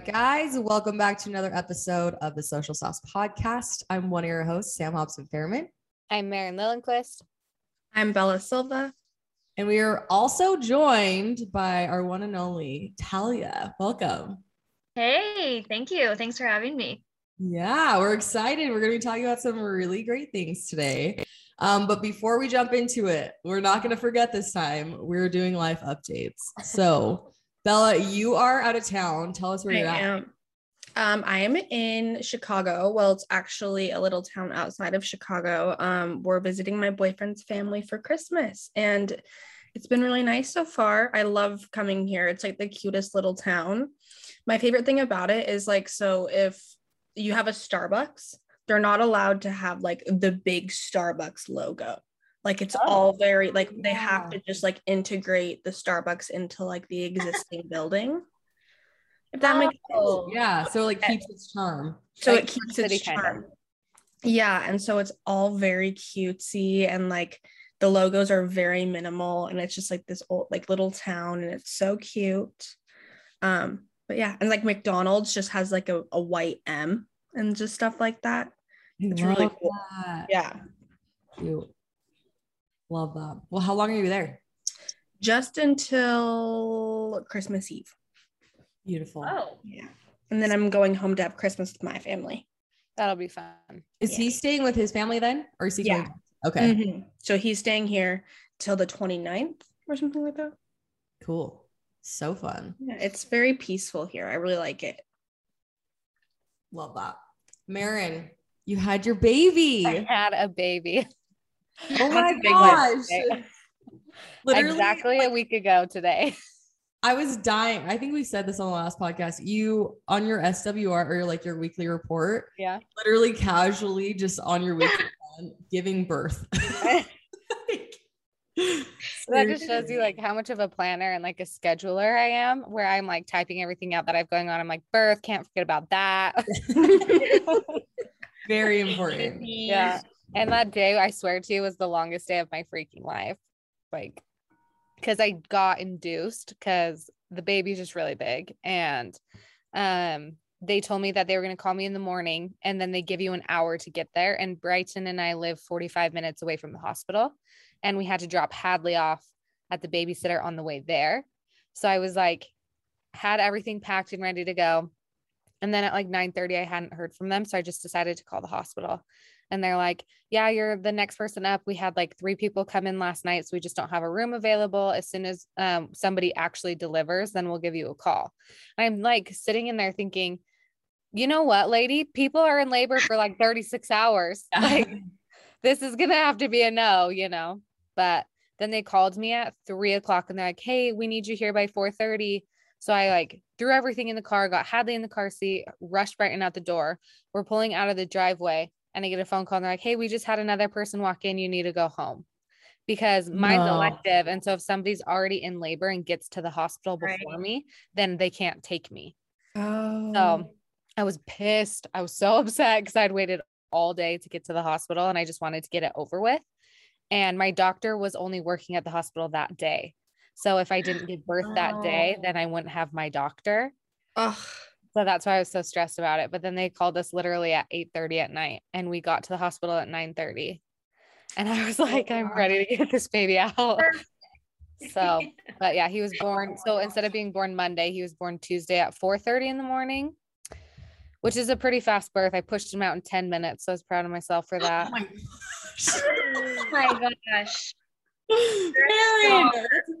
right, guys, welcome back to another episode of the Social Sauce Podcast. I'm one of your hosts, Sam Hobson Fairman, I'm Maren Lillenquist. I'm Bella Silva. and we are also joined by our one and only Talia. Welcome. Hey, thank you. Thanks for having me. Yeah, we're excited. We're going to be talking about some really great things today. Um, but before we jump into it, we're not going to forget this time. We're doing life updates. So, Bella, you are out of town. Tell us where I you're at. am. Um, I am in Chicago. Well, it's actually a little town outside of Chicago. Um, we're visiting my boyfriend's family for Christmas, and it's been really nice so far. I love coming here. It's like the cutest little town. My favorite thing about it is like, so if you have a Starbucks, they're not allowed to have like the big Starbucks logo. Like it's Oh, all very like they have to just like integrate the Starbucks into like the existing building. If that makes sense. Oh, Yeah, so like keeps its charm. so Like it keeps its kind of. charm. Yeah, and so it's all very cutesy and like the logos are very minimal and it's just like this old like little town and it's so cute. Um, but yeah, and like McDonald's just has like a, a white M and just stuff like that. It's really cool. that. Yeah. Cute. Love that. Well, how long are you there? Just until Christmas Eve. Beautiful. Oh, Yeah. And then I'm going home to have Christmas with my family. That'll be fun. Is he staying with his family then? Or is he Yeah. coming? Okay, Mhm. So he's staying here till the 29th or something like that. cool. So fun. Yeah, it's very peaceful here. I really like it. Love that. Maren, you had your baby. I had a baby Oh my That's a big gosh. Literally, exactly a week ago today. I was dying. I think we said this on the last podcast. You on your SWR or like your weekly report, Yeah. literally casually just on your weekly giving birth. that just shows you like how much of a planner and like a scheduler I am, where I'm like typing everything out that I've going on. I'm like, birth, can't forget about that. very important. yeah. And that day, I swear to you, was the longest day of my freaking life. Like, because I got induced because the baby's just really big. And um, they told me that they were going to call me in the morning and then they give you an hour to get there. And Brighton and I live 45 minutes away from the hospital. And we had to drop Hadley off at the babysitter on the way there. So I was like, had everything packed and ready to go. And then at like 9 30, I hadn't heard from them. So I just decided to call the hospital. And they're like, yeah, you're the next person up. We had like three people come in last night. So we just don't have a room available. As soon as um, somebody actually delivers, then we'll give you a call. I'm like sitting in there thinking, you know what, lady? People are in labor for like 36 hours. Like, this is going to have to be a no, you know? But then they called me at three o'clock and they're like, hey, we need you here by 4:30. So I like threw everything in the car, got Hadley in the car seat, rushed Brighton out the door. We're pulling out of the driveway and I get a phone call and they're like, hey, we just had another person walk in. You need to go home because mine's No. elective. And so if somebody's already in labor and gets to the hospital Right. before me, then they can't take me. Oh. So I was pissed. I was so upset because I'd waited all day to get to the hospital and I just wanted to get it over with. And my doctor was only working at the hospital that day. So if I didn't give birth that day, Oh. then I wouldn't have my doctor. Ugh. So that's why I was so stressed about it. But then they called us literally at 8 30 at night and we got to the hospital at 9 30. And I was like, I'm oh, ready to get this baby out. So, but yeah, he was born. So instead of being born Monday, he was born Tuesday at 4 30 in the morning, which is a pretty fast birth. I pushed him out in 10 minutes. So I was proud of myself for oh that. Oh my oh my gosh.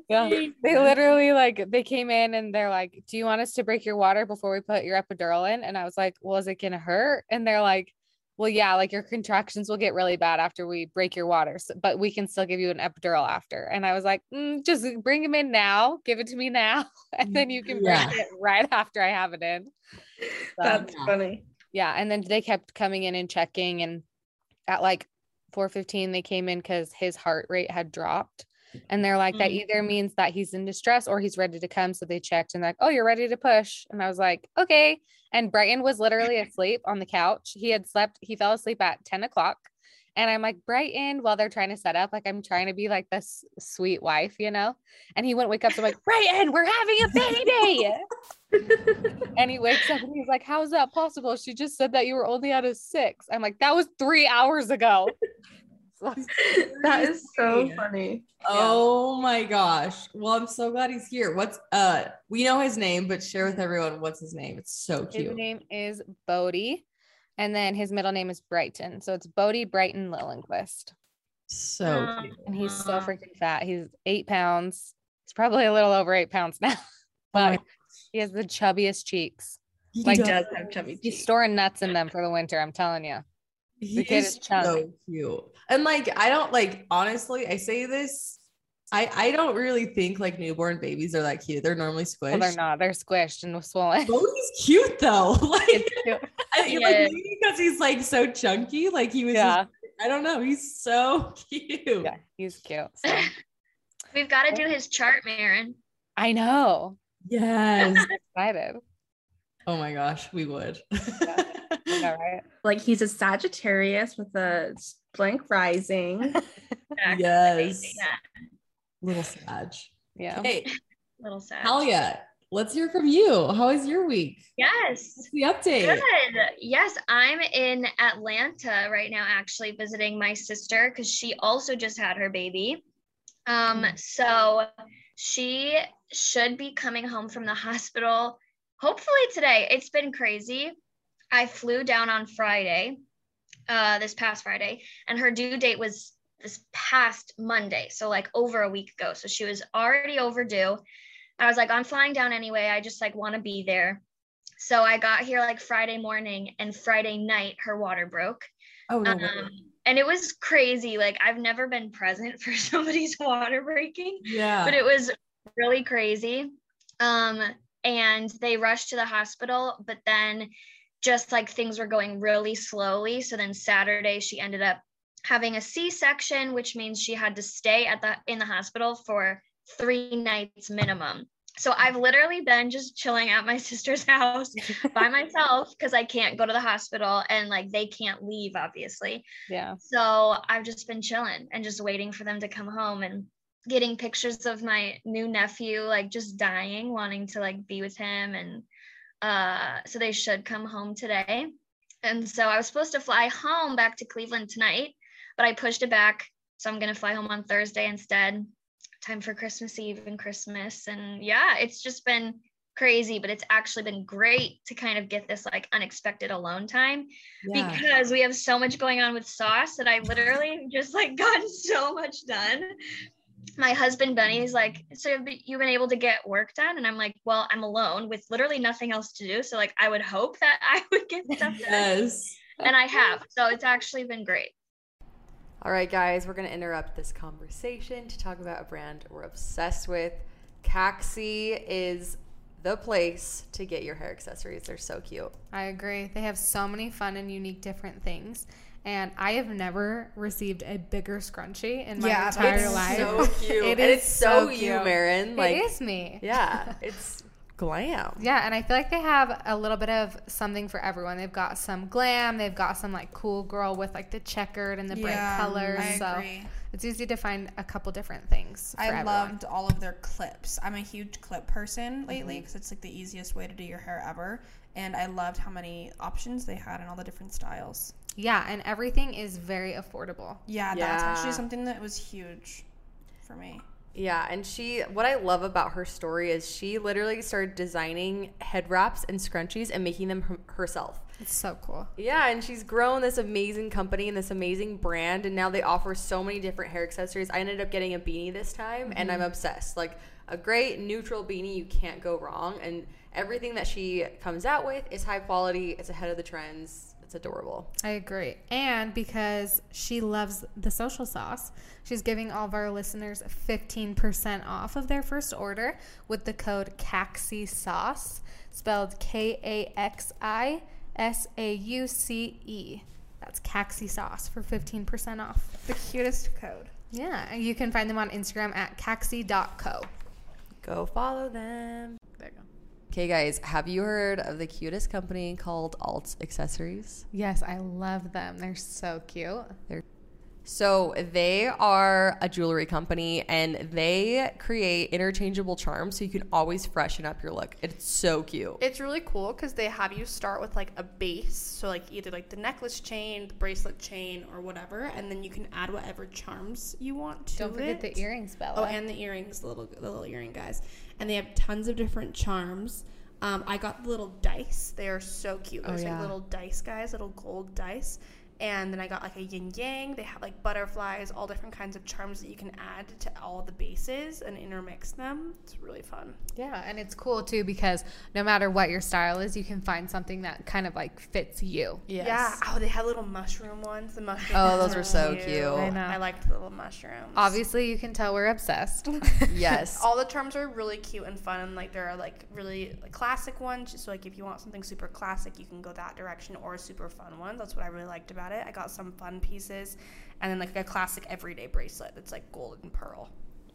Yeah. They literally like they came in and they're like, "Do you want us to break your water before we put your epidural in?" And I was like, "Well, is it gonna hurt?" And they're like, "Well, yeah, like your contractions will get really bad after we break your water, so, but we can still give you an epidural after." And I was like, mm, "Just bring him in now, give it to me now, and then you can break Yeah. it right after I have it in." So, That's funny. yeah, and then they kept coming in and checking, and at like 4:15 they came in because his heart rate had dropped. And they're like, that Mm. either means that he's in distress or he's ready to come. So they checked and they're like, oh, you're ready to push. And I was like, okay. And Brighton was literally asleep on the couch. He had slept, he fell asleep at 10 o'clock. And I'm like, Brighton, while they're trying to set up, like I'm trying to be like this sweet wife, you know? And he wouldn't wake up. So I'm like, Brighton, we're having a baby. and he wakes up and he's like, How is that possible? She just said that you were only at a six. I'm like, That was three hours ago. that is so funny. Oh my gosh. Well, I'm so glad he's here. What's uh we know his name, but share with everyone what's his name. It's so cute. His name is Bodie. And then his middle name is Brighton. So it's Bodie Brighton Lillenquist. So cute. And he's so freaking fat. He's eight pounds. He's probably a little over eight pounds now. But he has the chubbiest cheeks. He like, does have chubby cheeks. He's storing nuts in them for the winter. I'm telling you. He the kid is is so cute. And like I don't like honestly, I say this. I I don't really think like newborn babies are that cute. They're normally squished. Well, they're not. They're squished and swollen. Bodie's cute though. like, It's cute. I, He like is. maybe because he's like so chunky. Like he was Yeah. just, I don't know. He's so cute. Yeah, he's cute. So We've got to do his chart, Maren. I know. Yes. I'm excited. oh my gosh, we would. I know, right? Like he's a Sagittarius with a blank rising. Yes. Little Sag. Yeah. Hey, little sad. Talia, let's hear from you. How is your week? Yes. What's the update? Good. Yes, I'm in Atlanta right now, actually visiting my sister because she also just had her baby. Um, Mm. so she should be coming home from the hospital hopefully today. It's been crazy. I flew down on Friday, uh, this past Friday, and her due date was this past Monday, so like over a week ago. So she was already overdue. I was like, I'm flying down anyway. I just like want to be there. So I got here like Friday morning and Friday night her water broke. Oh no. Um, and it was crazy. Like I've never been present for somebody's water breaking, yeah. but it was really crazy. Um, and they rushed to the hospital, but then just like things were going really slowly. So then Saturday she ended up having a C-section, which means she had to stay at the in the hospital for three nights minimum. So I've literally been just chilling at my sister's house by myself because I can't go to the hospital and like they can't leave, obviously. Yeah. So I've just been chilling and just waiting for them to come home and getting pictures of my new nephew, like just dying, wanting to like be with him. And uh, so they should come home today. And so I was supposed to fly home back to Cleveland tonight, but I pushed it back. So I'm going to fly home on Thursday instead. Time for Christmas Eve and Christmas. And yeah, it's just been crazy, but it's actually been great to kind of get this like unexpected alone time yeah. because we have so much going on with sauce that I literally just like gotten so much done. My husband Benny's like, so you've you been able to get work done? And I'm like, well, I'm alone with literally nothing else to do. So like, I would hope that I would get stuff done, yes. and I have. So it's actually been great. All right, guys, we're going to interrupt this conversation to talk about a brand we're obsessed with. Kaxi is the place to get your hair accessories. They're so cute. I agree. They have so many fun and unique different things. And I have never received a bigger scrunchie in my entire life. Yeah, entire it's life. so cute. It is it's so, so you, cute. Maren. Like, it is me. yeah, it's glam. Yeah, and I feel like they have a little bit of something for everyone. They've got some glam, they've got some like cool girl with like the checkered and the bright Yeah, colors. I so agree. it's easy to find a couple different things. For I everyone. loved all of their clips. I'm a huge clip person lately Mm-hmm. because it's like the easiest way to do your hair ever. And I loved how many options they had and all the different styles. Yeah, and everything is very affordable. Yeah, that's actually something that was huge for me. Yeah, and she, what I love about her story is she literally started designing head wraps and scrunchies and making them her- herself. It's so cool. Yeah, and she's grown this amazing company and this amazing brand, and now they offer so many different hair accessories. I ended up getting a beanie this time, and I'm mm-hmm. obsessed. Like a great neutral beanie, you can't go wrong. And everything that she comes out with is high quality. It's ahead of the trends. It's adorable. I agree. And because she loves the social sauce, she's giving all of our listeners 15% off of their first order with the code KAXI sauce, spelled K A X I S A U C E. That's Kaxi sauce for 15% off. The cutest code. Yeah, and you can find them on Instagram at kaxi.co. Go follow them. There you go. Okay, guys, have you heard of the cutest company called Allt Accessories? Yes, I love them. They're so cute. They're So they are a jewelry company and they create interchangeable charms so you can always freshen up your look. It's so cute. It's really cool because they have you start with like a base, so like either like the necklace chain, the bracelet chain, or whatever, and then you can add whatever charms you want to Don't forget it. the earrings, Bella. Oh, and the earrings, the little the little earring guys, and they have tons of different charms. Um, I got the little dice. They are so cute. There's yeah. like little dice guys, little gold dice. And then I got like a yin yang. They have like butterflies, all different kinds of charms that you can add to all the bases and intermix them. It's really fun. yeah, and it's cool too because no matter what your style is, you can find something that kind of like fits you. Yes. Yeah. Oh, they had little mushroom ones. The mushroom. Oh, those were so cute. I know. I liked the little mushrooms. Obviously, you can tell we're obsessed. Yes. all the charms are really cute and fun and like there are like really like, classic ones so like if you want something super classic you can go that direction or super fun ones that's what i really liked about it i got some fun pieces and then like a classic everyday bracelet that's like gold and pearl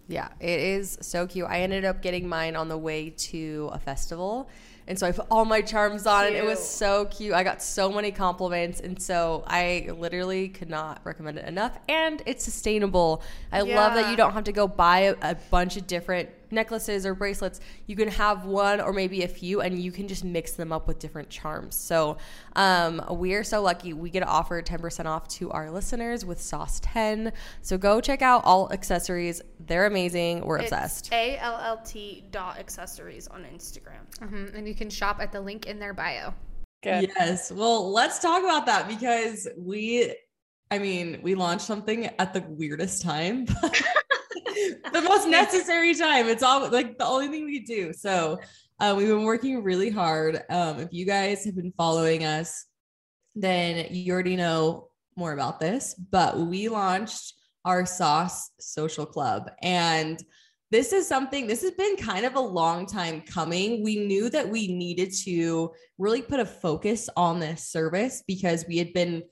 Yeah, it is so cute. I ended up getting mine on the way to a festival. And so I put all my charms on and it was so cute. I got so many compliments. And so I literally could not recommend it enough. And it's sustainable. I love that you don't have to go buy a, a bunch of different necklaces or bracelets. You can have one or maybe a few and you can just mix them up with different charms. So um, we are so lucky. We get offered 10% off to our listeners with Sauce 10. So go check out all accessories. They're amazing. We're obsessed. a l l t dot accessories on instagram Mhm, And you can shop at the link in their bio. Good. Yes. Well, let's talk about that because we, I mean, we launched something at the weirdest time, the most necessary time. It's all like the only thing we do. So uh, we've been working really hard. Um, if you guys have been following us, then you already know more about this, but we launched our Sauce Social Club. And this is something, this has been kind of a long time coming. We knew that we needed to really put a focus on this service because we had been,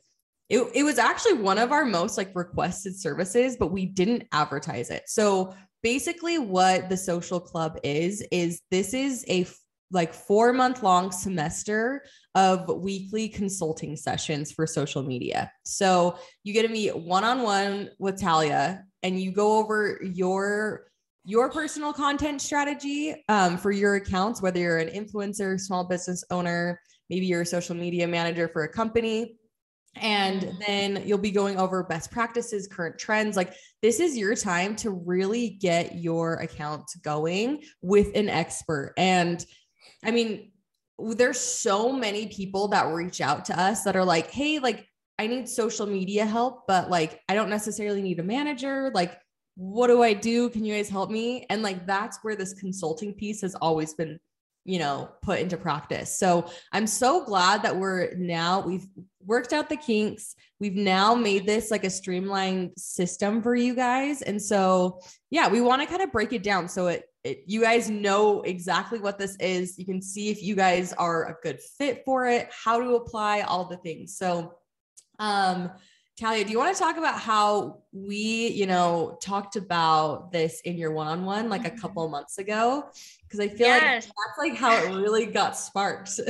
it, it was actually one of our most like requested services, but we didn't advertise it. So basically, what the Social Club is, is this is a f- like four month long semester of weekly consulting sessions for social media. So you get to meet one on one with Talia and you go over your your personal content strategy um, for your accounts, whether you're an influencer, small business owner, maybe you're a social media manager for a company. And mm-hmm. then you'll be going over best practices, current trends. Like, this is your time to really get your account going with an expert. And I mean, there's so many people that reach out to us that are like, hey, like, I need social media help, but like, I don't necessarily need a manager. Like, what do I do? Can you guys help me? And like, that's where this consulting piece has always been, you know, put into practice. So I'm so glad that we're now, we've worked out the kinks. We've now made this like a streamlined system for you guys. And so, yeah, we want to kind of break it down so it, it, you guys know exactly what this is. You can see if you guys are a good fit for it, how to apply all the things. So, um, Talia, do you want to talk about how we, you know, talked about this in your one-on-one like a couple months ago? Because I feel like that's like how it really got sparked.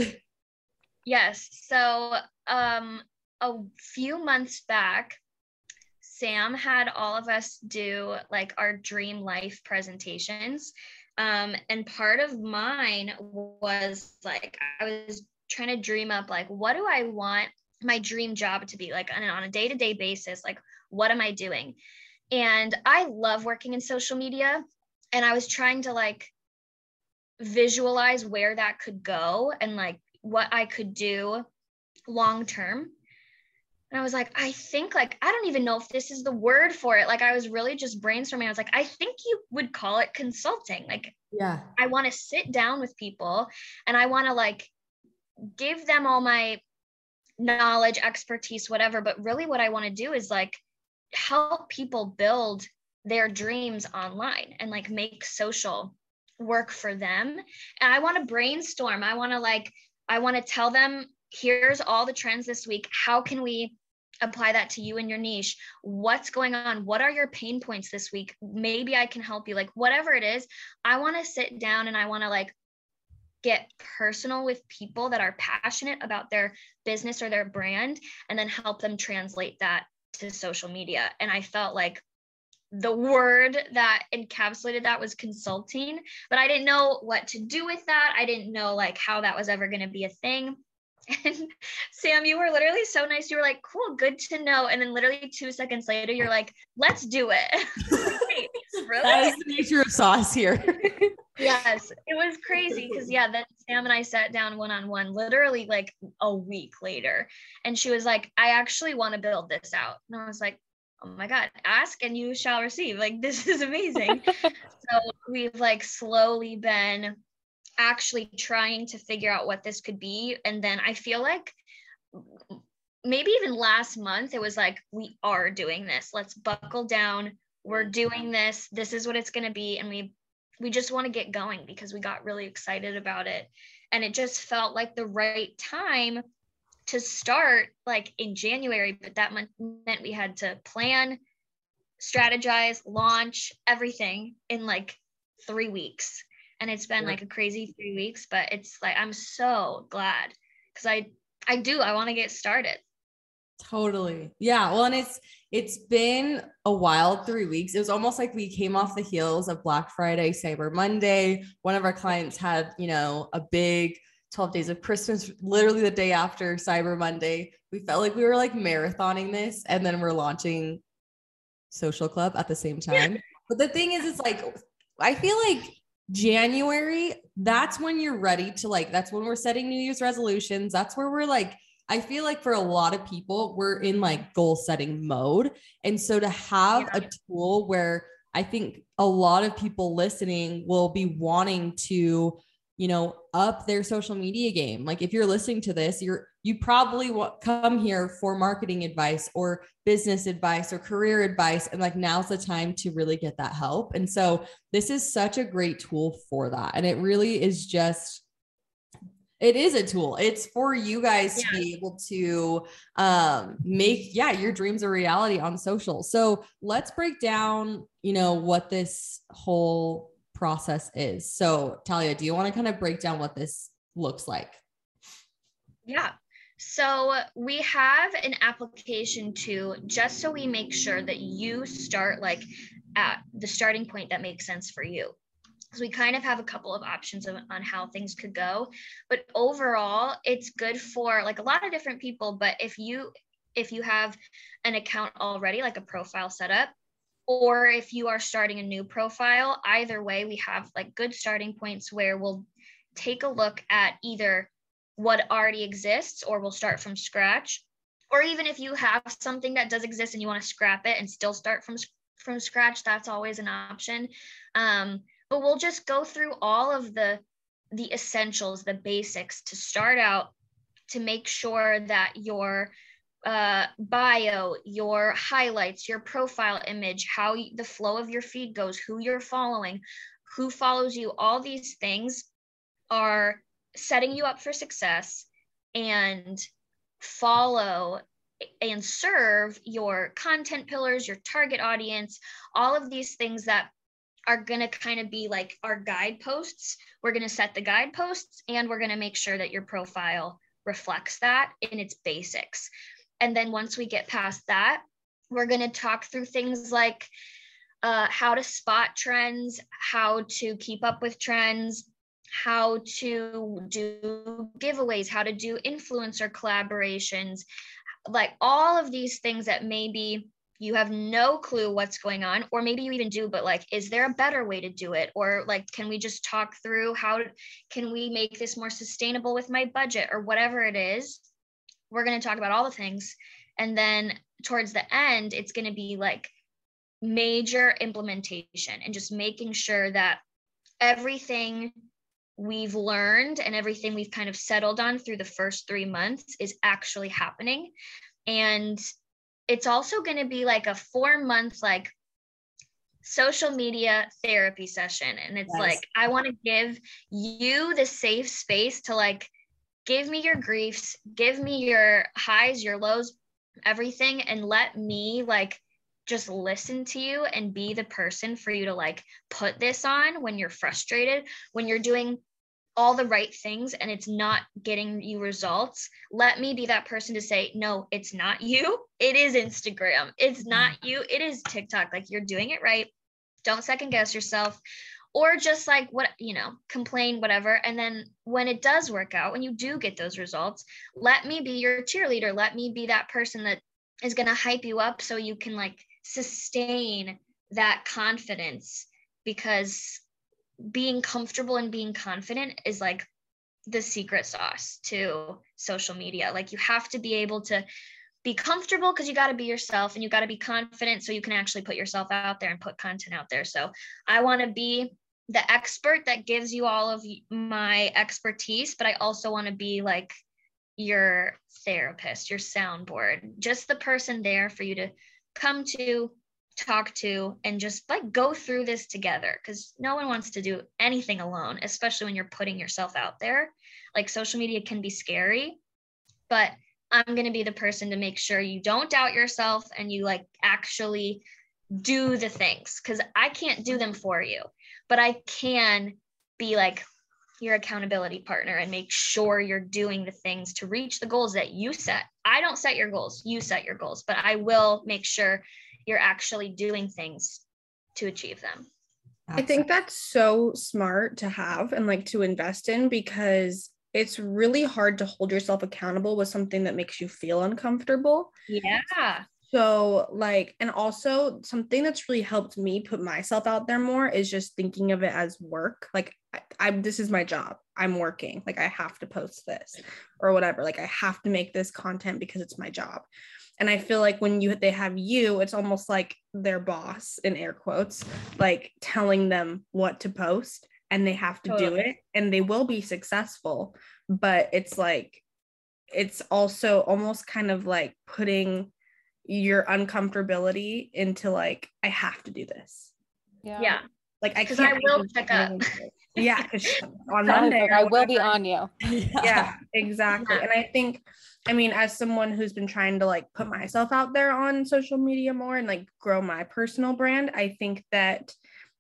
Yes. So um a few months back, Sam had all of us do like our dream life presentations. Um, and part of mine was like I was trying to dream up like what do I want my dream job to be like on, a- on a day-to-day basis, like what am I doing? And I love working in social media. And I was trying to like visualize where that could go and like what I could do long term. And I was like, I think like I don't even know if this is the word for it. Like I was really just brainstorming. I was like, I think you would call it consulting. Like yeah. I want to sit down with people and I want to like give them all my knowledge, expertise, whatever. But really, what I want to do is like help people build their dreams online and like make social work for them. And I want to brainstorm. I want to like, I want to tell them, here's all the trends this week. How can we apply that to you and your niche? What's going on? What are your pain points this week? Maybe I can help you. Like, whatever it is, I want to sit down and I want to like get personal with people that are passionate about their business or their brand and then help them translate that to social media. And I felt like the word that encapsulated that was consulting, but I didn't know what to do with that. I didn't know like how that was ever going to be a thing. And Sam, you were literally so nice. You were like, cool, good to know. And then literally two seconds later, you're like, let's do it. Wait, really? That is the nature of sauce here. yes, it was crazy because yeah, then Sam and I sat down one on one literally like a week later. And she was like, I actually want to build this out. And I was like, oh my god ask and you shall receive like this is amazing so we've like slowly been actually trying to figure out what this could be and then i feel like maybe even last month it was like we are doing this let's buckle down we're doing this this is what it's going to be and we we just want to get going because we got really excited about it and it just felt like the right time to start like in January, but that meant we had to plan, strategize, launch everything in like three weeks. And it's been yeah. like a crazy three weeks, but it's like I'm so glad because I I do I want to get started. Totally. Yeah. Well, and it's it's been a wild three weeks. It was almost like we came off the heels of Black Friday, Cyber Monday. One of our clients had, you know, a big 12 days of Christmas, literally the day after Cyber Monday. We felt like we were like marathoning this and then we're launching Social Club at the same time. But the thing is, it's like, I feel like January, that's when you're ready to like, that's when we're setting New Year's resolutions. That's where we're like, I feel like for a lot of people, we're in like goal setting mode. And so to have yeah. a tool where I think a lot of people listening will be wanting to you know up their social media game like if you're listening to this you're you probably come here for marketing advice or business advice or career advice and like now's the time to really get that help and so this is such a great tool for that and it really is just it is a tool it's for you guys yeah. to be able to um, make yeah your dreams a reality on social so let's break down you know what this whole process is. So, Talia, do you want to kind of break down what this looks like? Yeah. So, we have an application to just so we make sure that you start like at the starting point that makes sense for you. We kind of have a couple of options of, on how things could go, but overall, it's good for like a lot of different people. But if you if you have an account already, like a profile set up, or if you are starting a new profile either way we have like good starting points where we'll take a look at either what already exists or we'll start from scratch or even if you have something that does exist and you want to scrap it and still start from from scratch that's always an option um, but we'll just go through all of the the essentials the basics to start out to make sure that your uh, bio, your highlights, your profile image, how the flow of your feed goes, who you're following, who follows you, all these things are setting you up for success and follow and serve your content pillars, your target audience, all of these things that are going to kind of be like our guideposts. We're going to set the guideposts and we're going to make sure that your profile reflects that in its basics. And then once we get past that, we're going to talk through things like uh, how to spot trends, how to keep up with trends, how to do giveaways, how to do influencer collaborations, like all of these things that maybe you have no clue what's going on or maybe you even do but like is there a better way to do it? Or like can we just talk through how can we make this more sustainable with my budget or whatever it is? We're going to talk about all the things. And then towards the end it's going to be like major implementation and just making sure that everything we've learned and everything we've kind of settled on through the first 3 months is actually happening. And it's also going to be like a 4 month like social media therapy session and it's yes. like i want to give you the safe space to like give me your griefs, give me your highs, your lows, everything, and let me like just listen to you and be the person for you to like put this on when you're frustrated, when you're doing all the right things and it's not getting you results, let me be that person to say, no, it's not you. It is Instagram. It's mm-hmm. not you. It is TikTok. Like you're doing it right. Don't second guess yourself or just like what you know complain whatever and then when it does work out when you do get those results let me be your cheerleader let me be that person that is going to hype you up so you can like sustain that confidence because being comfortable and being confident is like the secret sauce to social media. Like you have to be able to be comfortable because you got to be yourself and you got to be confident so you can actually put yourself out there and put content out there. So I want to be the expert that gives you all of my expertise, but I also want to be like your therapist, your soundboard, just the person there for you to come to, talk to and just like go through this together because no one wants to do anything alone, especially when you're putting yourself out there. Like social media can be scary, but I'm going to be the person to make sure you don't doubt yourself and you like actually do the things because I can't do them for you, but I can be like your accountability partner and make sure you're doing the things to reach the goals that you set. I don't set your goals, you set your goals, but I will make sure you're actually doing things to achieve them. I think that's so smart to have and like to invest in because it's really hard to hold yourself accountable with something that makes you feel uncomfortable. Yeah. So, like, and also something that's really helped me put myself out there more is just thinking of it as work. Like, I, I this is my job. I'm working. Like, I have to post this or whatever. Like, I have to make this content because it's my job and i feel like when you they have you it's almost like their boss in air quotes like telling them what to post and they have to totally. do it and they will be successful. But it's like it's also almost kind of like putting your uncomfortability into like i have to do this. Yeah. Yeah like i because i will check up yeah on monday i will be on you yeah, yeah exactly and i think I mean, as someone who's been trying to like put myself out there on social media more and like grow my personal brand, I think that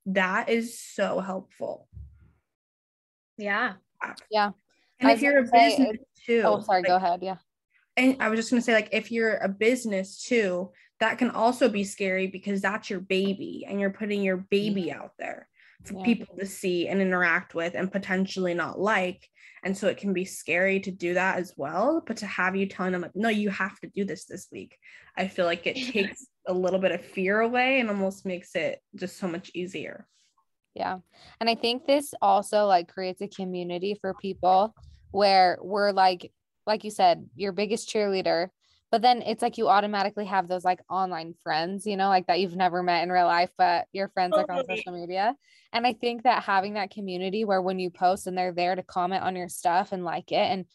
that is so helpful. Yeah. Yeah. And if you're a business too. Oh, sorry, like, go ahead. Yeah. And I was just going to say, like, if you're a business too, that can also be scary because that's your baby and you're putting your baby out there for yeah. people to see and interact with and potentially not like. And so it can be scary to do that as well. But to have you telling them, like, no, you have to do this this week, I feel like it takes a little bit of fear away and almost makes it just so much easier. Yeah. And I think this also like creates a community for people where we're like, like you said, your biggest cheerleader but then it's like you automatically have those like online friends you know like that you've never met in real life but your friends like on social media. And i think that having that community where when you post and they're there to comment on your stuff and like it and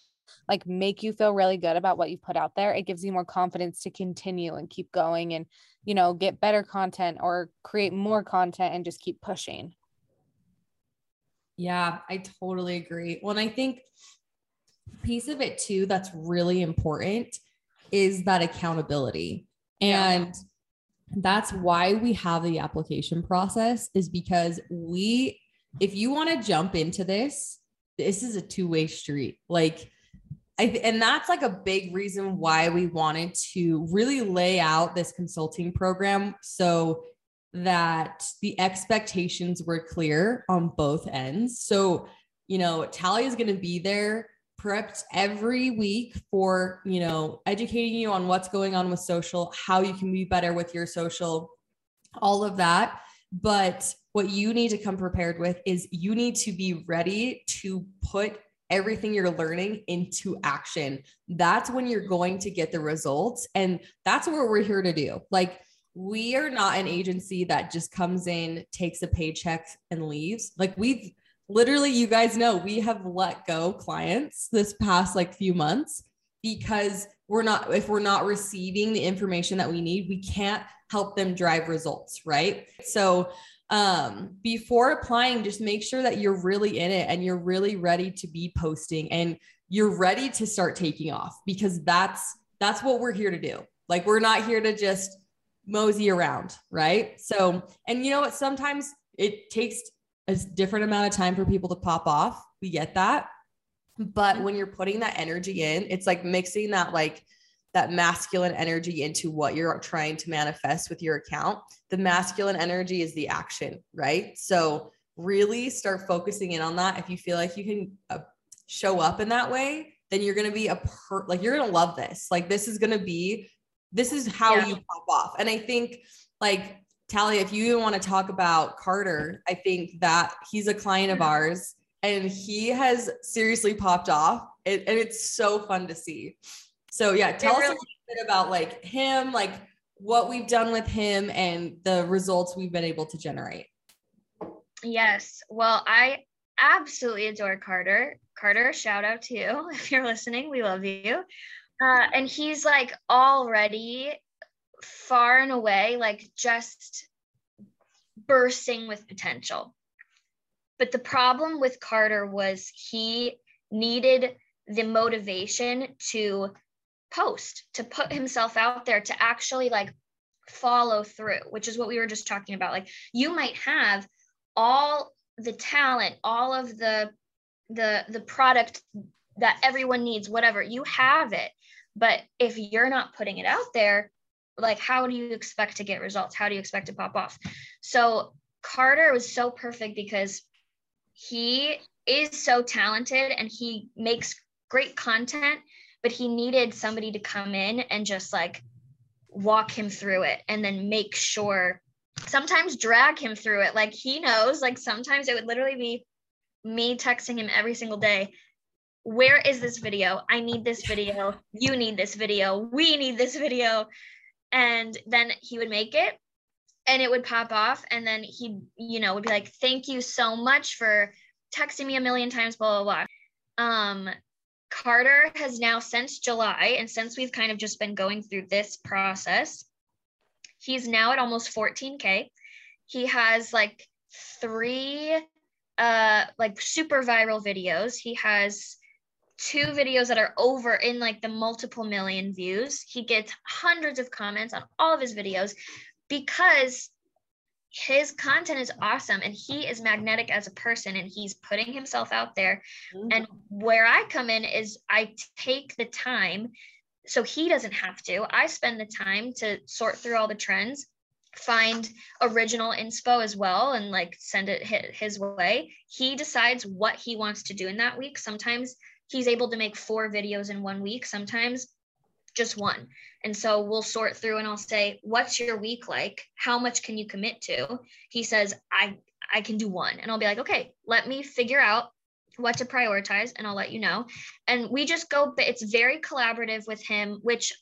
like make you feel really good about what you put out there it gives you more confidence to continue and keep going and you know get better content or create more content and just keep pushing. Yeah i totally agree. Well and i think piece of it too that's really important is that accountability. And yeah. that's why we have the application process is because we if you want to jump into this, this is a two-way street. Like I, and that's like a big reason why we wanted to really lay out this consulting program so that the expectations were clear on both ends. So, you know, Talia is going to be there prepped every week for, you know, educating you on what's going on with social, how you can be better with your social, all of that. But what you need to come prepared with is you need to be ready to put everything you're learning into action. That's when you're going to get the results. And that's what we're here to do. Like, we are not an agency that just comes in, takes a paycheck, and leaves. Like, we've literally you guys know we have let go clients this past like few months because we're not if we're not receiving the information that we need we can't help them drive results right? So um before applying just make sure that you're really in it and you're really ready to be posting and you're ready to start taking off because that's that's what we're here to do. Like we're not here to just mosey around right? So and you know what? Sometimes it takes a different amount of time for people to pop off. We get that. But when you're putting that energy in, it's like mixing that like that masculine energy into what you're trying to manifest with your account. The masculine energy is the action, right? So really start focusing in on that. If you feel like you can uh, show up in that way, then you're going to be a per like you're going to love this. Like this is going to be this is how yeah. you pop off. And I think like Tally, if you want to talk about Carter, I think that he's a client of ours and he has seriously popped off. It, and it's so fun to see. So yeah, tell us a little bit about like him, like what we've done with him and the results we've been able to generate. Yes. Well, I absolutely adore Carter. Carter, shout out to you if you're listening. We love you. Uh, and he's like already far and away, like just bursting with potential. But the problem with Carter was he needed the motivation to post, to put himself out there, to actually like follow through, which is what we were just talking about. Like you might have all the talent, all of the the the product that everyone needs, whatever, you have it. But if you're not putting it out there, like how do you expect to get results? How do you expect to pop off? So Carter was so perfect because he is so talented and he makes great content but he needed somebody to come in and just like walk him through it and then make sure sometimes drag him through it. Like he knows like sometimes it would literally be me texting him every single day where is this video? I need this video. You need this video. We need this video and then he would make it and it would pop off and then he you know would be like thank you so much for texting me a million times blah blah blah um Carter has now, since July, and since we've kind of just been going through this process, he's now at almost 14K. He has like three uh like super viral videos. He has two videos that are over in like the multiple million views. He gets hundreds of comments on all of his videos because his content is awesome and he is magnetic as a person and he's putting himself out there mm-hmm. and where i come in is i take the time so he doesn't have to i spend the time to sort through all the trends find original inspo as well and like send it his way he decides what he wants to do in that week sometimes he's able to make four videos in one week sometimes just one. And so we'll sort through and I'll say, what's your week like? How much can you commit to? He says, I I can do one. And I'll be like, okay, let me figure out what to prioritize and I'll let you know. And we just go, but it's very collaborative with him, which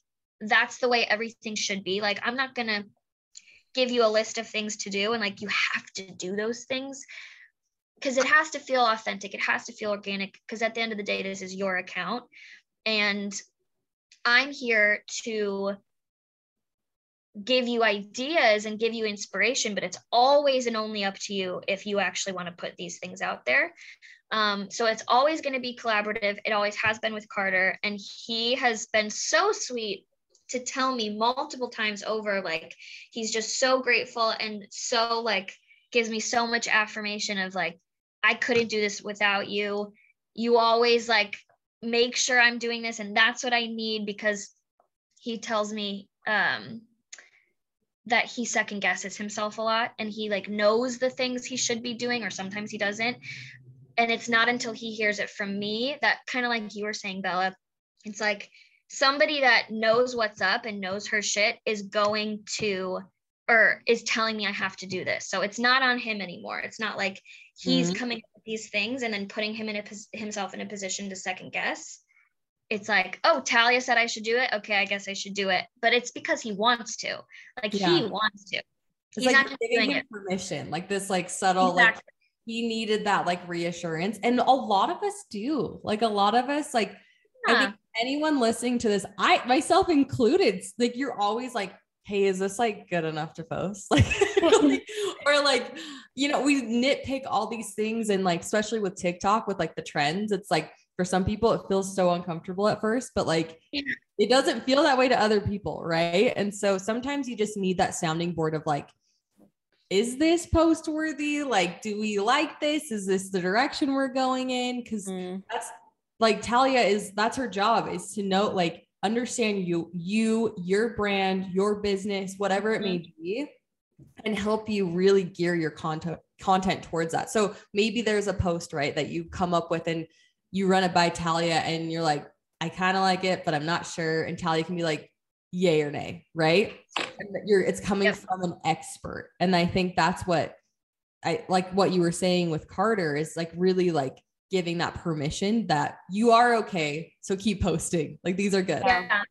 that's the way everything should be. Like, I'm not going to give you a list of things to do and like you have to do those things because it has to feel authentic. It has to feel organic because at the end of the day, this is your account. And I'm here to give you ideas and give you inspiration, but it's always and only up to you if you actually want to put these things out there. Um, so it's always going to be collaborative. It always has been with Carter, and he has been so sweet to tell me multiple times over like he's just so grateful and so like gives me so much affirmation of like I couldn't do this without you. You always like make sure I'm doing this and that's what I need because he tells me um that he second guesses himself a lot and he like knows the things he should be doing or sometimes he doesn't. And it's not until he hears it from me that kind of like you were saying Bella it's like somebody that knows what's up and knows her shit is going to or is telling me I have to do this. So it's not on him anymore. It's not like he's mm-hmm. coming these things and then putting him in a himself in a position to second guess it's like oh talia said i should do it okay i guess i should do it but it's because he wants to like yeah. he wants to it's He's like giving him it. permission like this like subtle exactly. like he needed that like reassurance and a lot of us do like a lot of us like yeah. i think anyone listening to this i myself included like you're always like hey, is this like good enough to post? Like, or like, you know, we nitpick all these things and like, especially with TikTok with like the trends, it's like for some people it feels so uncomfortable at first, but like it doesn't feel that way to other people, right? And so sometimes you just need that sounding board of like, is this post worthy? Like, do we like this? Is this the direction we're going in? Because Mm. that's like Talia is that's her job is to know like understand you you your brand your business whatever it may mm-hmm. be and help you really gear your content content towards that. So maybe there's a post right that you come up with and you run it by Talia and you're like I kind of like it but I'm not sure and Talia can be like yay or nay right? And you're it's coming Yep. from an expert. And I think that's what I like what you were saying with Carter is like really like giving that permission that you are okay. So keep posting. Like these are good. Yeah.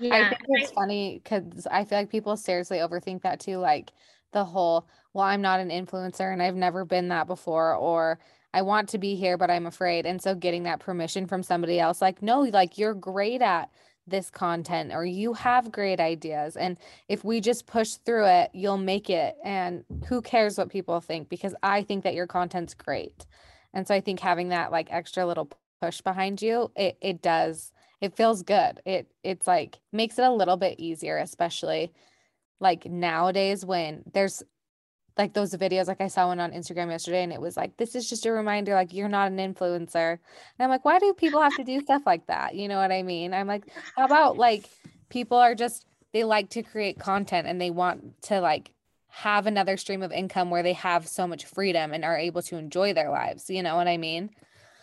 I think it's funny because I feel like people seriously overthink that too. Like the whole, well, I'm not an influencer and I've never been that before, or I want to be here, but I'm afraid. And so getting that permission from somebody else, like, no, like you're great at this content or you have great ideas. And if we just push through it, you'll make it. And who cares what people think? Because I think that your content's great. And so I think having that like extra little push behind you, it, it does it feels good. It it's like makes it a little bit easier, especially like nowadays when there's like those videos like I saw one on Instagram yesterday and it was like this is just a reminder like you're not an influencer. And I'm like why do people have to do stuff like that? You know what I mean? I'm like how about like people are just they like to create content and they want to like have another stream of income where they have so much freedom and are able to enjoy their lives. You know what I mean?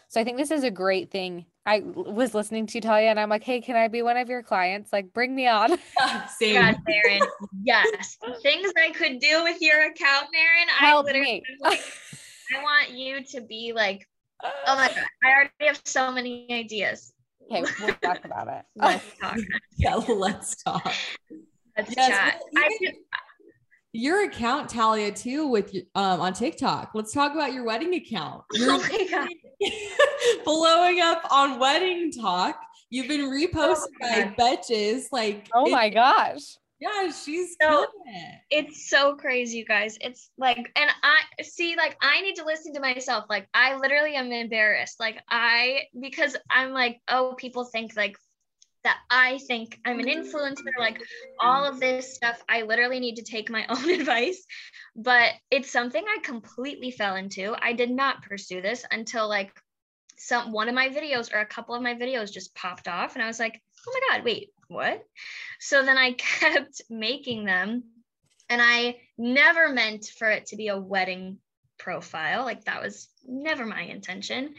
So I think this is a great thing. I was listening to you, Talia, and I'm like, hey, can I be one of your clients? Like, bring me on. Ah, same. God, Maren. Yes. Things I could do with your account, Maren. Help I literally me. like, I want you to be like, oh my God, I already have so many ideas. okay, we'll talk about it. Let's talk. Yeah, let's talk. Let's Yes, chat. well, I even- do- Your account, Talia, too, with um on TikTok. Let's talk about your wedding account. You're oh my God. blowing up on wedding talk. You've been reposted my by Betches. Like, Oh my gosh. yeah, she's So- killing it. It's so crazy, you guys. It's like, and I see, like, I need to listen to myself. Like, I literally am embarrassed. Like, I, because I'm like, oh, people think like that I think I'm an influencer, like all of this stuff. I literally need to take my own advice, but it's something I completely fell into. I did not pursue this until like some one of my videos or a couple of my videos just popped off, and I was like, oh my God, wait, what? So then I kept making them and I never meant for it to be a wedding profile. Like that was never my intention.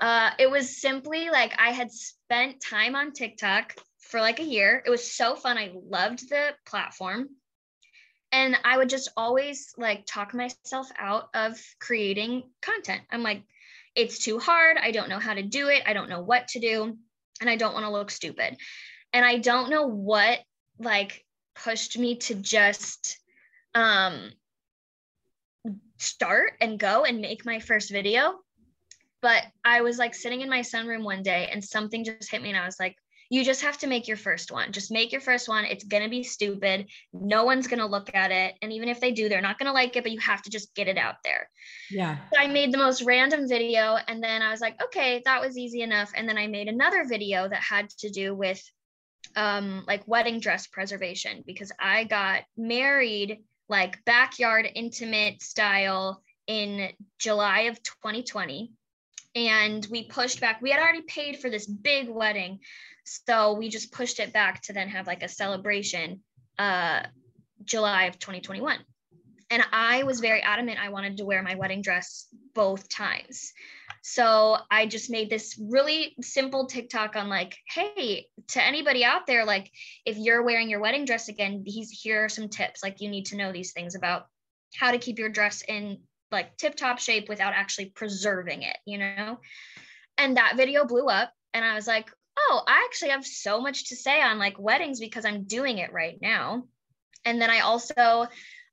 Uh, it was simply like I had spent time on TikTok for like a year. It was so fun. I loved the platform. And I would just always like talk myself out of creating content. I'm like, it's too hard. I don't know how to do it. I don't know what to do. And I don't want to look stupid. And I don't know what like pushed me to just um start and go and make my first video but i was like sitting in my sunroom one day and something just hit me and i was like you just have to make your first one. Just make your first one. It's going to be stupid. No one's going to look at it. And even if they do they're not going to like it but you have to just get it out there. Yeah. so I made the most random video and then I was like, okay, that was easy enough. And then I made another video that had to do with um like wedding dress preservation because I got married like backyard intimate style in July of 2020 and we pushed back we had already paid for this big wedding so we just pushed it back to then have like a celebration uh July of 2021 and I was very adamant I wanted to wear my wedding dress both times. So I just made this really simple TikTok on like, hey, to anybody out there, like if you're wearing your wedding dress again, these here are some tips. Like you need to know these things about how to keep your dress in like tip top shape without actually preserving it, you know? And that video blew up and I was like, oh, I actually have so much to say on like weddings because I'm doing it right now. And then I also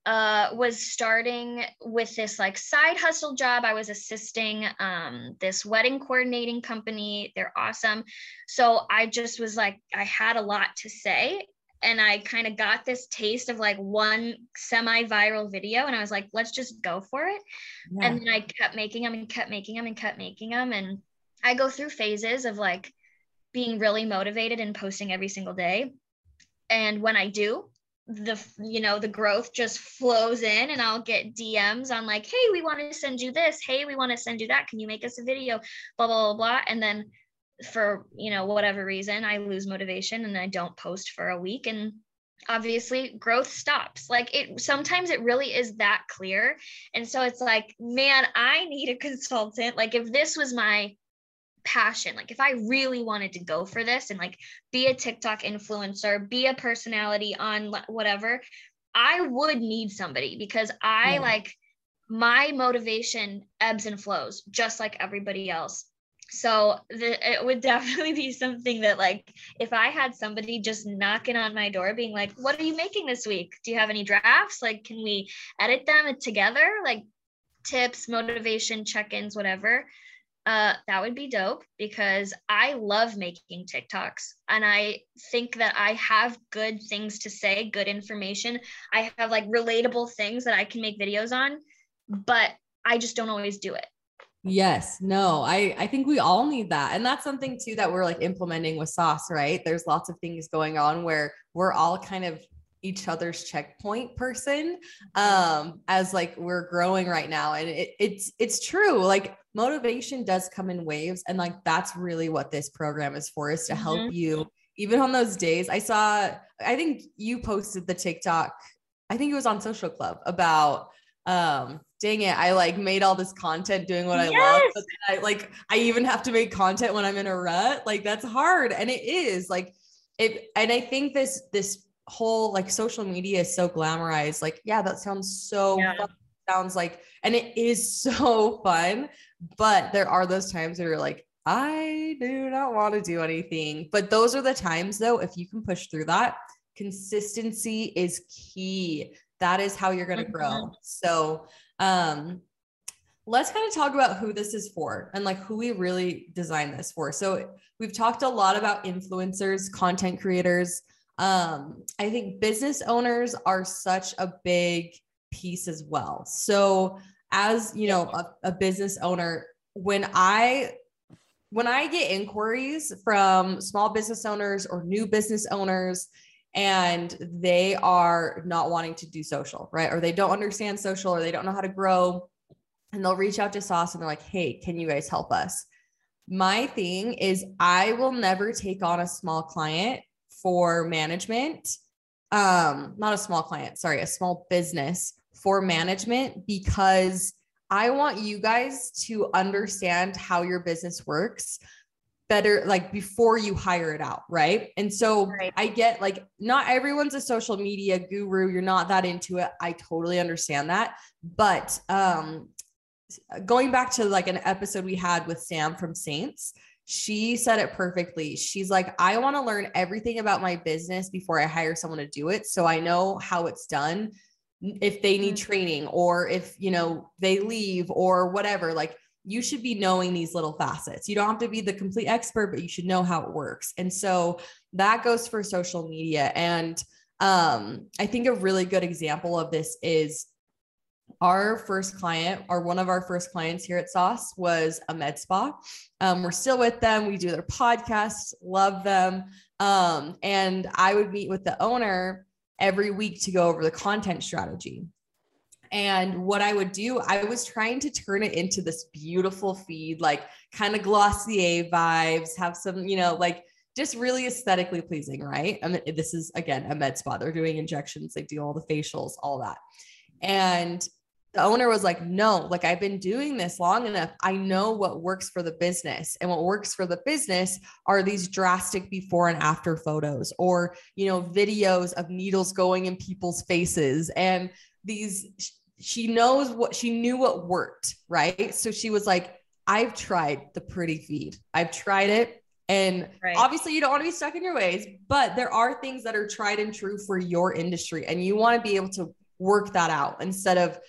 uh, was starting with this like side hustle job. I was assisting um, this wedding coordinating company. They're awesome. So I just was like, I had a lot to say. And I kind of got this taste of like one semi viral video. And I was like, let's just go for it. Yeah. And then I kept making them and kept making them and kept making them. And I go through phases of like being really motivated and posting every single day. And when I do, the you know the growth just flows in and i'll get dms on like hey we want to send you this hey we want to send you that can you make us a video blah blah blah blah and then for you know whatever reason i lose motivation and i don't post for a week. And obviously growth stops. Like it sometimes it really is that clear. And so it's like man i need a consultant. Like if this was my passion like if i really wanted to go for this and like be a tiktok influencer be a personality on whatever i would need somebody because i yeah. like my motivation ebbs and flows just like everybody else so the, it would definitely be something that like if i had somebody just knocking on my door being like what are you making this week do you have any drafts like can we edit them together like tips motivation check-ins whatever uh, that would be dope because I love making TikToks and I think that I have good things to say, good information. I have like relatable things that I can make videos on, but I just don't always do it. Yes, no, I I think we all need that. And that's something too that we're like implementing with sauce, right? There's lots of things going on where we're all kind of each other's checkpoint person um as like we're growing right now and it, it's it's true like motivation does come in waves and like that's really what this program is for is to help mm-hmm. you even on those days i saw i think you posted the tiktok i think it was on social club about um dang it i like made all this content doing what yes. i love but i like i even have to make content when i'm in a rut like that's hard and it is like it and i think this this whole like social media is so glamorized. Like, yeah, that sounds so yeah. fun. sounds like, and it is so fun. But there are those times where you're like, I do not want to do anything. But those are the times though, if you can push through that, consistency is key. That is how you're going to grow. Mm-hmm. So, um, let's kind of talk about who this is for and like who we really designed this for. So, we've talked a lot about influencers, content creators, um, I think business owners are such a big piece as well. So, as you know, a, a business owner, when I when I get inquiries from small business owners or new business owners, and they are not wanting to do social, right? Or they don't understand social or they don't know how to grow. And they'll reach out to Sauce and they're like, hey, can you guys help us? My thing is, I will never take on a small client for management um not a small client sorry a small business for management because i want you guys to understand how your business works better like before you hire it out right and so right. i get like not everyone's a social media guru you're not that into it i totally understand that but um going back to like an episode we had with sam from saints she said it perfectly. She's like, I want to learn everything about my business before I hire someone to do it. So I know how it's done if they need mm-hmm. training or if, you know, they leave or whatever. Like, you should be knowing these little facets. You don't have to be the complete expert, but you should know how it works. And so that goes for social media. And um, I think a really good example of this is our first client or one of our first clients here at Sauce was a med spa. Um, we're still with them. We do their podcasts, love them. Um, and I would meet with the owner every week to go over the content strategy. And what I would do, I was trying to turn it into this beautiful feed, like kind of Glossier vibes, have some, you know, like just really aesthetically pleasing, right? I mean, this is again a med spa. They're doing injections, they do all the facials, all that. And the owner was like, no, like I've been doing this long enough. I know what works for the business. And what works for the business are these drastic before and after photos or, you know, videos of needles going in people's faces. And these, she knows what she knew what worked. Right. So she was like, I've tried the pretty feed, I've tried it. And right. obviously, you don't want to be stuck in your ways, but there are things that are tried and true for your industry. And you want to be able to work that out instead of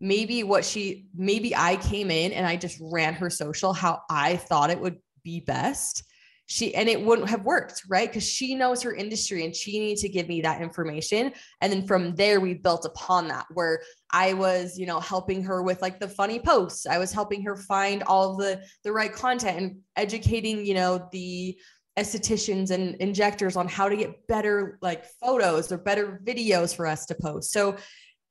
maybe what she maybe I came in and I just ran her social how I thought it would be best. She and it wouldn't have worked, right? Because she knows her industry and she needed to give me that information. And then from there, we built upon that where I was, you know, helping her with like the funny posts. I was helping her find all the the right content and educating, you know, the estheticians and injectors on how to get better like photos or better videos for us to post. So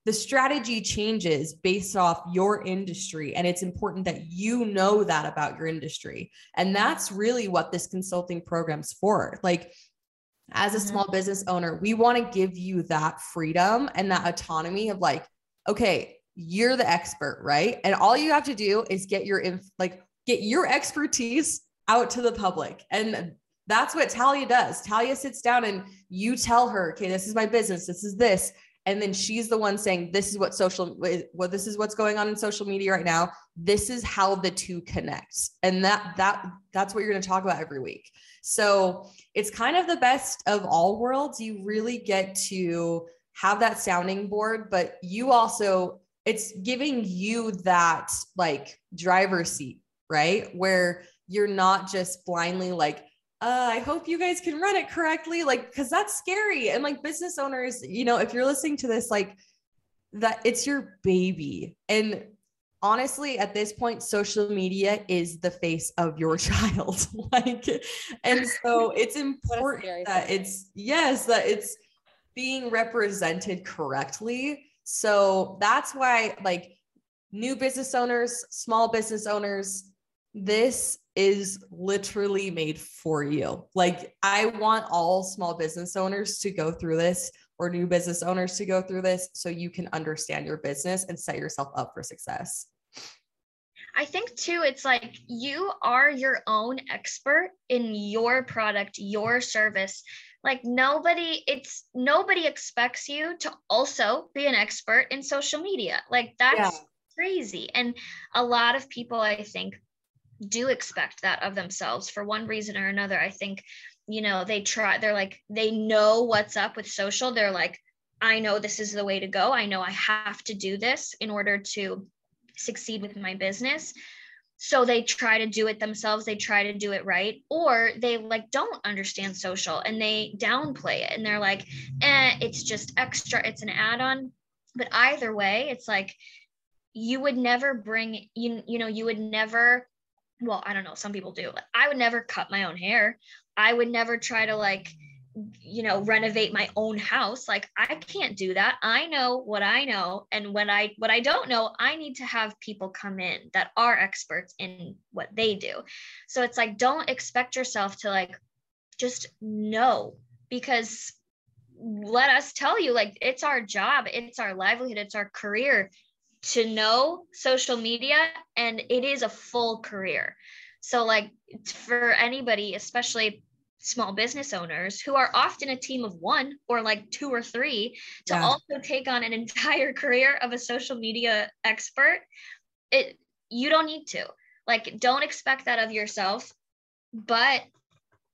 the strategy changes based off your industry and it's important that you know that about your industry. And that's really what this consulting program's for. Like as a small mm-hmm. business owner we want to give you that freedom and that autonomy of like okay you're the expert right? And all you have to do is get your inf- like get your expertise out to the public. And that's what talia does. Talia sits down and you tell her okay this is my business. This is this and then she's the one saying this is what social well this is what's going on in social media right now. This is how the two connect. And that that that's what you're going to talk about every week. So it's kind of the best of all worlds. You really get to have that sounding board but you also it's giving you that like driver's seat right? Where you're not just blindly like uh, I hope you guys can run it correctly. Like, cause that's scary. And like business owners, you know, if you're listening to this, like that it's your baby. And honestly, at this point, social media is the face of your child. like, and so it's important that thing. it's, yes, that it's being represented correctly. So that's why, like, new business owners, small business owners, this is literally made for you. Like, I want all small business owners to go through this or new business owners to go through this so you can understand your business and set yourself up for success. I think too, it's like you are your own expert in your product, your service. Like nobody, it's nobody expects you to also be an expert in social media. Like that's Yeah. crazy. And a lot of people, I think, do expect that of themselves for one reason or another. I think, you know, they try, they're like, they know what's up with social. They're like, I know this is the way to go. I know I have to do this in order to succeed with my business so they try to do it themselves they try to do it right or they like don't understand social and they downplay it and they're like eh, it's just extra it's an add-on but either way it's like you would never bring you you know you would never well i don't know some people do but i would never cut my own hair. I would never try to like you know renovate my own house. Like i can't do that. I know what i know and when i what i don't know i need to have people come in that are experts in what they do. So it's like don't expect yourself to like just know because let us tell you like it's our job it's our livelihood it's our career to know social media and it is a full career so like for anybody especially small business owners who are often a team of one or like two or three to Yeah. also take on an entire career of a social media expert it you don't need to like don't expect that of yourself but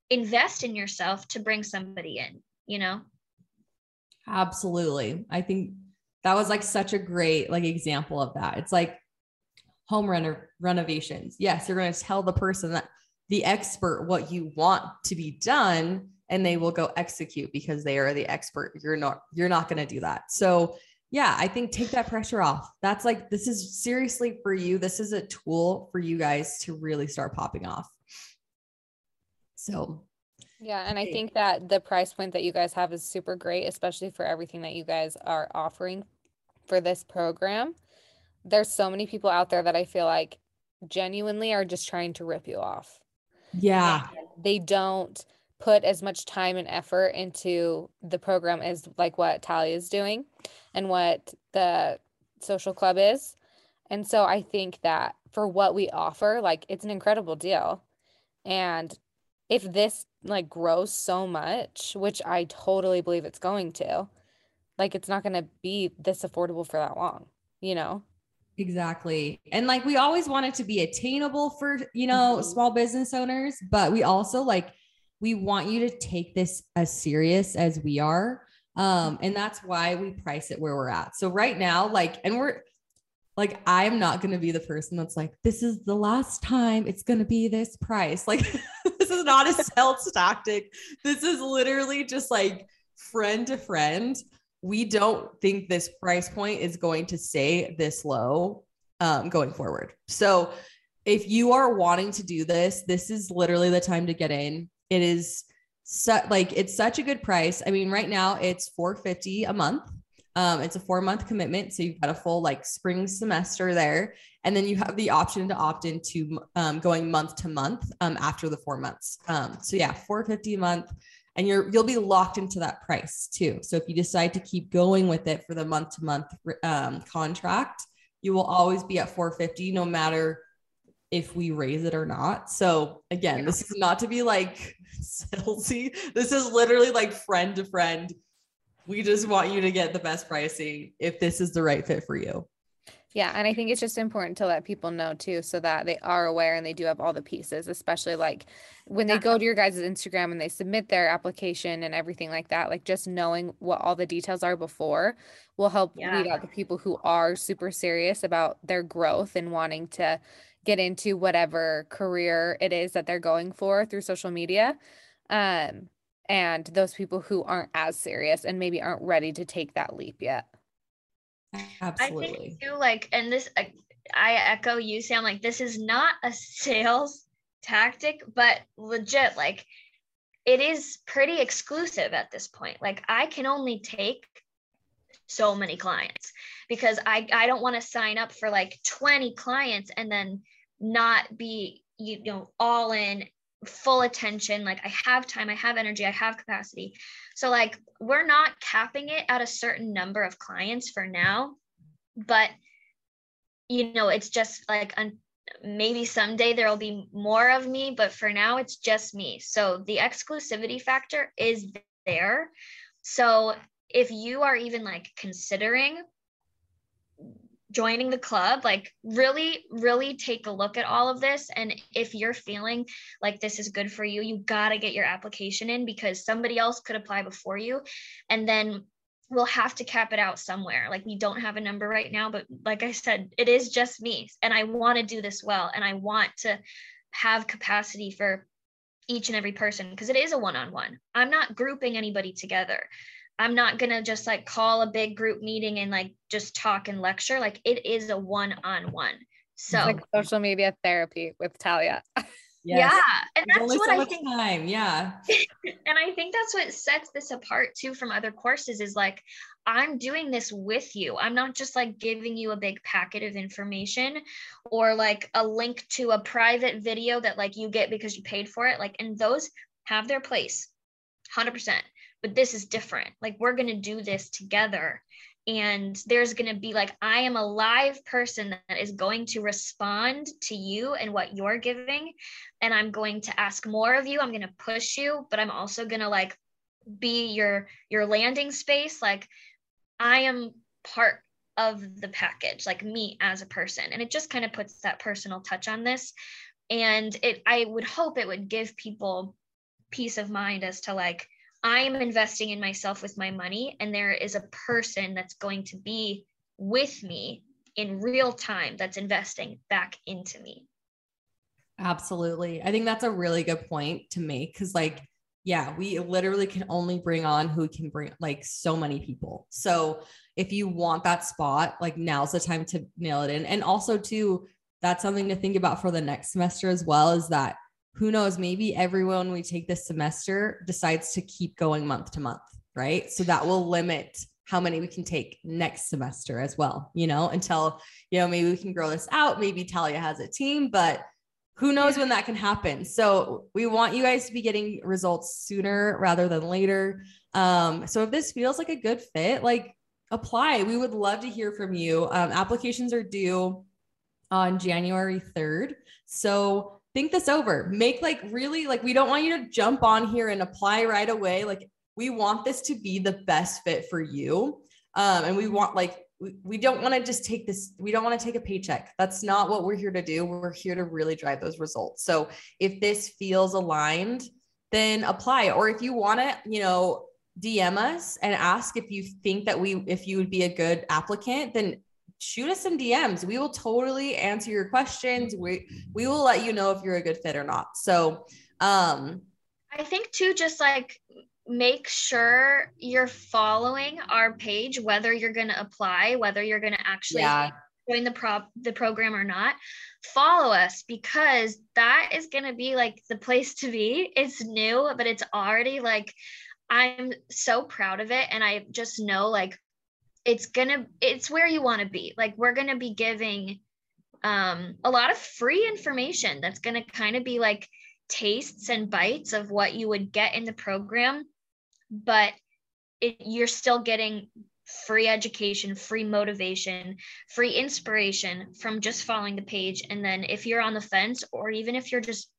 invest in yourself to bring somebody in you know Absolutely. I think that was like such a great like example of that. It's like home reno- renovations. Yes, you're going to tell the person that the expert what you want to be done and they will go execute because they are the expert. You're not you're not going to do that. So, yeah, I think take that pressure off. That's like this is seriously for you. This is a tool for you guys to really start popping off. So, Yeah, and I think that the price point that you guys have is super great, especially for everything that you guys are offering for this program. There's so many people out there that I feel like genuinely are just trying to rip you off. yeah. They don't put as much time and effort into the program as like what Talia is doing and what the social club is. And so I think that for what we offer, like it's an incredible deal. And if this like grows so much, which I totally believe it's going to, like it's not going to be this affordable for that long, you know? Exactly. And like we always want it to be attainable for, you know, Mhm. small business owners, but we also like we want you to take this as serious as we are. Um and that's why we price it where we're at. So right now like and we're like I'm not going to be the person that's like this is the last time it's going to be this price. Like this is not a sales tactic. This is literally just like friend to friend we don't think this price point is going to stay this low um, going forward. So if you are wanting to do this, this is literally the time to get in. it is so, like it's such a good price. I mean, right now it's 450 a month. Um, it's a four month commitment. So you've got a full like spring semester there. And then you have the option to opt into um, going month to month um, after the four months. Um, so yeah, 450 a month and you're you'll be locked into that price too. So if you decide to keep going with it for the month to month contract, you will always be at 450 no matter if we raise it or not. So again, yeah. this is not to be like salesy. This is literally like friend to friend. We just want you to get the best pricing if this is the right fit for you. Yeah, and I think it's just important to let people know too, so that they are aware and they do have all the pieces, especially like when they go to your guys' Instagram and they submit their application and everything like that. Like just knowing what all the details are before will help yeah. weed out the people who are super serious about their growth and wanting to get into whatever career it is that they're going for through social media. Um, and those people who aren't as serious and maybe aren't ready to take that leap yet. Absolutely. I think too, like, and this, I echo you, Sam. Like, this is not a sales tactic, but legit, like, it is pretty exclusive at this point. Like, I can only take so many clients because I I don't want to sign up for like 20 clients and then not be you know all in full attention like i have time i have energy i have capacity. So like we're not capping it at a certain number of clients for now but you know it's just like un- maybe someday there will be more of me but for now it's just me. So the exclusivity factor is there. So if you are even like considering joining the club like really really take a look at all of this. And if you're feeling like this is good for you you got to get your application in because somebody else could apply before you. And then we'll have to cap it out somewhere. Like we don't have a number right now but like i said it is just me. And i want to do this well. And i want to have capacity for each and every person because it is a one-on-one. I'm not grouping anybody together I'm not going to just like call a big group meeting and like just talk and lecture. Like it is a one on one. So like social media therapy with Talia. Yes. Yeah. And There's that's what so I think. Time. Yeah. and I think that's what sets this apart too from other courses is like, I'm doing this with you. I'm not just like giving you a big packet of information or like a link to a private video that like you get because you paid for it. Like, and those have their place 100% but this is different. Like we're going to do this together. And there's going to be like, I am a live person that is going to respond to you and what you're giving. And I'm going to ask more of you. I'm going to push you, but I'm also going to like be your your landing space like i am part of the package like me as a person and it just kind of puts that personal touch on this and it i would hope it would give people peace of mind as to like I'm investing in myself with my money, and there is a person that's going to be with me in real time that's investing back into me. Absolutely. I think that's a really good point to make because, like, yeah, we literally can only bring on who can bring like so many people. So if you want that spot, like now's the time to nail it in. And also, too, that's something to think about for the next semester as well is that who knows, maybe everyone we take this semester decides to keep going month to month, right? So that will limit how many we can take next semester as well, you know, until, you know, maybe we can grow this out. Maybe Talia has a team, but who knows when that can happen. So we want you guys to be getting results sooner rather than later. Um, so if this feels like a good fit, like apply. We would love to hear from you. Um, applications are due on January 3rd. So think this over. Make like really like we don't want you to jump on here and apply right away. Like we want this to be the best fit for you. Um, and we want like we, we don't want to just take this we don't want to take a paycheck that's not what we're here to do we're here to really drive those results so if this feels aligned then apply or if you want to you know dm us and ask if you think that we if you would be a good applicant then shoot us some DMs. We will totally answer your questions. We we will let you know if you're a good fit or not. So um I think too just like make sure you're following our page whether you're going to apply, whether you're going to actually yeah. join the prop the program or not, follow us because that is gonna be like the place to be. It's new, but it's already like I'm so proud of it. And I just know like it's gonna it's where you want to be. Like we're gonna be giving um a lot of free information that's gonna kind of be like tastes and bites of what you would get in the program, but it, you're still getting free education, free motivation, free inspiration from just following the page. And then if you're on the fence, or even if you're just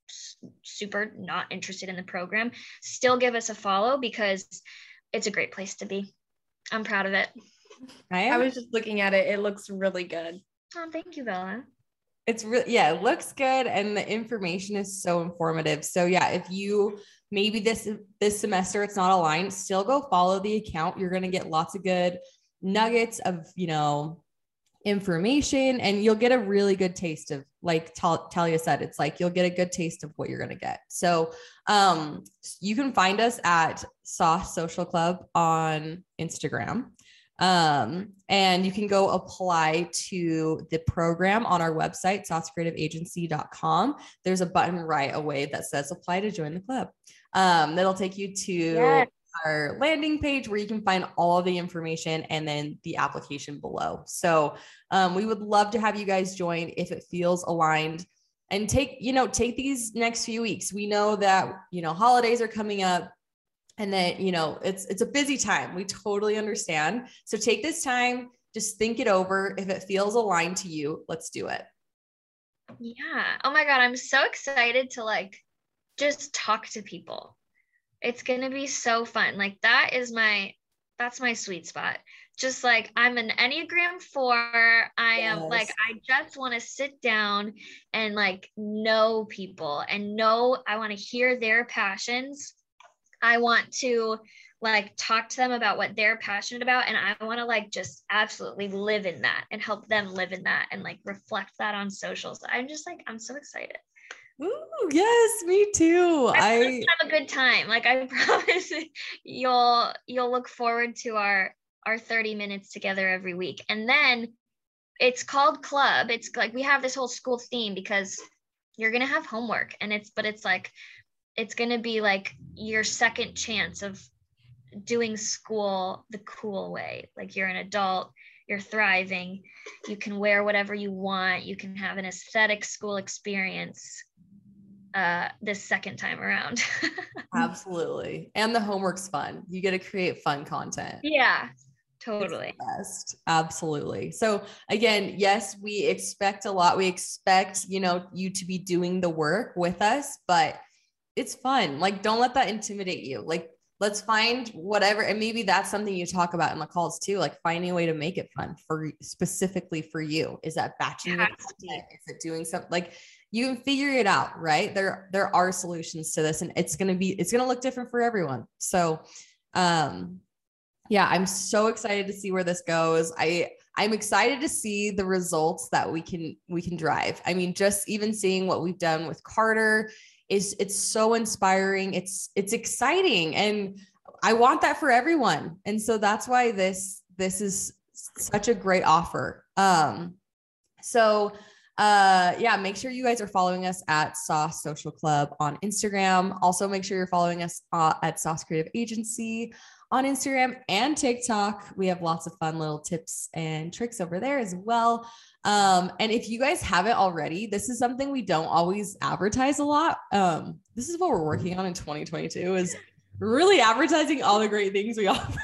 super not interested in the program, still give us a follow because it's a great place to be. I'm proud of it. I, I was just looking at it. It looks really good. Oh, thank you, Bella. It's really, yeah, it looks good. And the information is so informative. So, yeah, if you maybe this this semester it's not aligned still go follow the account you're going to get lots of good nuggets of you know information and you'll get a really good taste of like talia said it's like you'll get a good taste of what you're going to get so um you can find us at sauce social club on instagram um, and you can go apply to the program on our website, saucecreativeagency.com. There's a button right away that says apply to join the club. Um, that'll take you to yes. our landing page where you can find all the information and then the application below. So um, we would love to have you guys join if it feels aligned and take, you know, take these next few weeks. We know that, you know, holidays are coming up and that you know it's it's a busy time. We totally understand. So take this time just think it over. If it feels aligned to you let's do it. Yeah. Oh my god i'm so excited to like just talk to people. It's going to be so fun. Like that is my that's my sweet spot. Just like i'm an enneagram 4 i yes. am like i just want to sit down and like know people and know i want to hear their passions I want to like talk to them about what they're passionate about and I want to like just absolutely live in that and help them live in that and like reflect that on socials. I'm just like I'm so excited. Ooh, yes, me too. I, I have a good time. Like I promise you'll you'll look forward to our our 30 minutes together every week. And then it's called club. It's like we have this whole school theme because you're going to have homework and it's but it's like it's going to be like your second chance of doing school the cool way. Like you're an adult, you're thriving, you can wear whatever you want, you can have an aesthetic school experience uh, this second time around. Absolutely. And the homework's fun. You get to create fun content. Yeah, totally best absolutely so again yes we expect a lot we expect you know you to be doing the work with us but it's fun. Like, don't let that intimidate you. Like, let's find whatever. And maybe that's something you talk about in the calls too, like finding a way to make it fun for specifically for you. Is that batching Is it doing something like you can figure it out, right? There, there are solutions to this and it's going to be, it's going to look different for everyone. So, um, yeah, I'm so excited to see where this goes. I, I'm excited to see the results that we can we can drive. I mean, just even seeing what we've done with Carter is it's so inspiring. It's it's exciting and I want that for everyone. And so that's why this this is such a great offer. Um so uh yeah make sure you guys are following us at sauce social club on instagram also make sure you're following us uh, at sauce creative agency on Instagram and TikTok. We have lots of fun little tips and tricks over there as well. Um, and if you guys haven't already, this is something we don't always advertise a lot. Um, this is what we're working on in 2022 is really advertising all the great things we offer.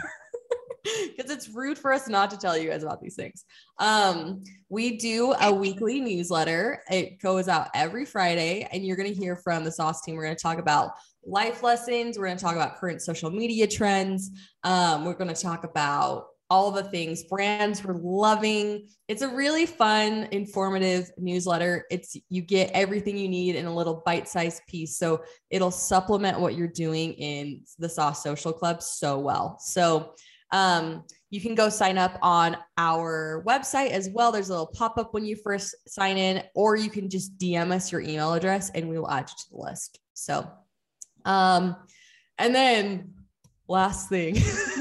because it's rude for us not to tell you guys about these things. Um, we do a weekly newsletter. It goes out every Friday, and you're going to hear from the Sauce team. We're going to talk about life lessons. We're going to talk about current social media trends. Um, we're going to talk about all the things brands we're loving. It's a really fun, informative newsletter. It's you get everything you need in a little bite-sized piece. So it'll supplement what you're doing in the Sauce Social Club so well. So um, you can go sign up on our website as well. There's a little pop up when you first sign in, or you can just DM us your email address and we will add you to the list. So um, and then last thing,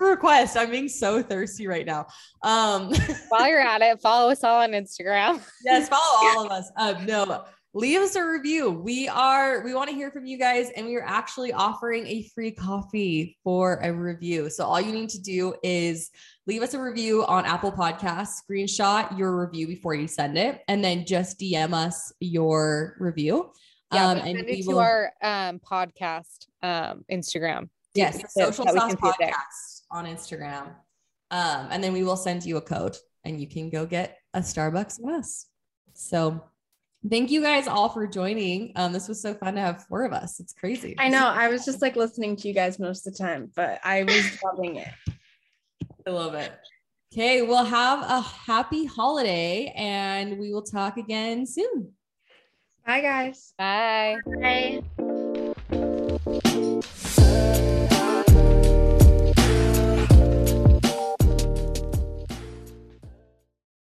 request. I'm being so thirsty right now. Um, While you're at it, follow us all on Instagram. yes, follow all of us. Um, no, leave us a review. We are we want to hear from you guys, and we are actually offering a free coffee for a review. So all you need to do is leave us a review on Apple Podcasts, screenshot your review before you send it, and then just DM us your review. Yeah, um, and send we it to our um, podcast um, Instagram. yes, social sauce can see it there. podcast on Instagram. Um, and then we will send you a code and you can go get a Starbucks with us. So thank you guys all for joining. Um, this was so fun to have four of us. It's crazy. I know. I was just like listening to you guys most of the time, but I was loving it. I love it. Okay, we'll have a happy holiday and we will talk again soon. Bye, guys. Bye. Bye.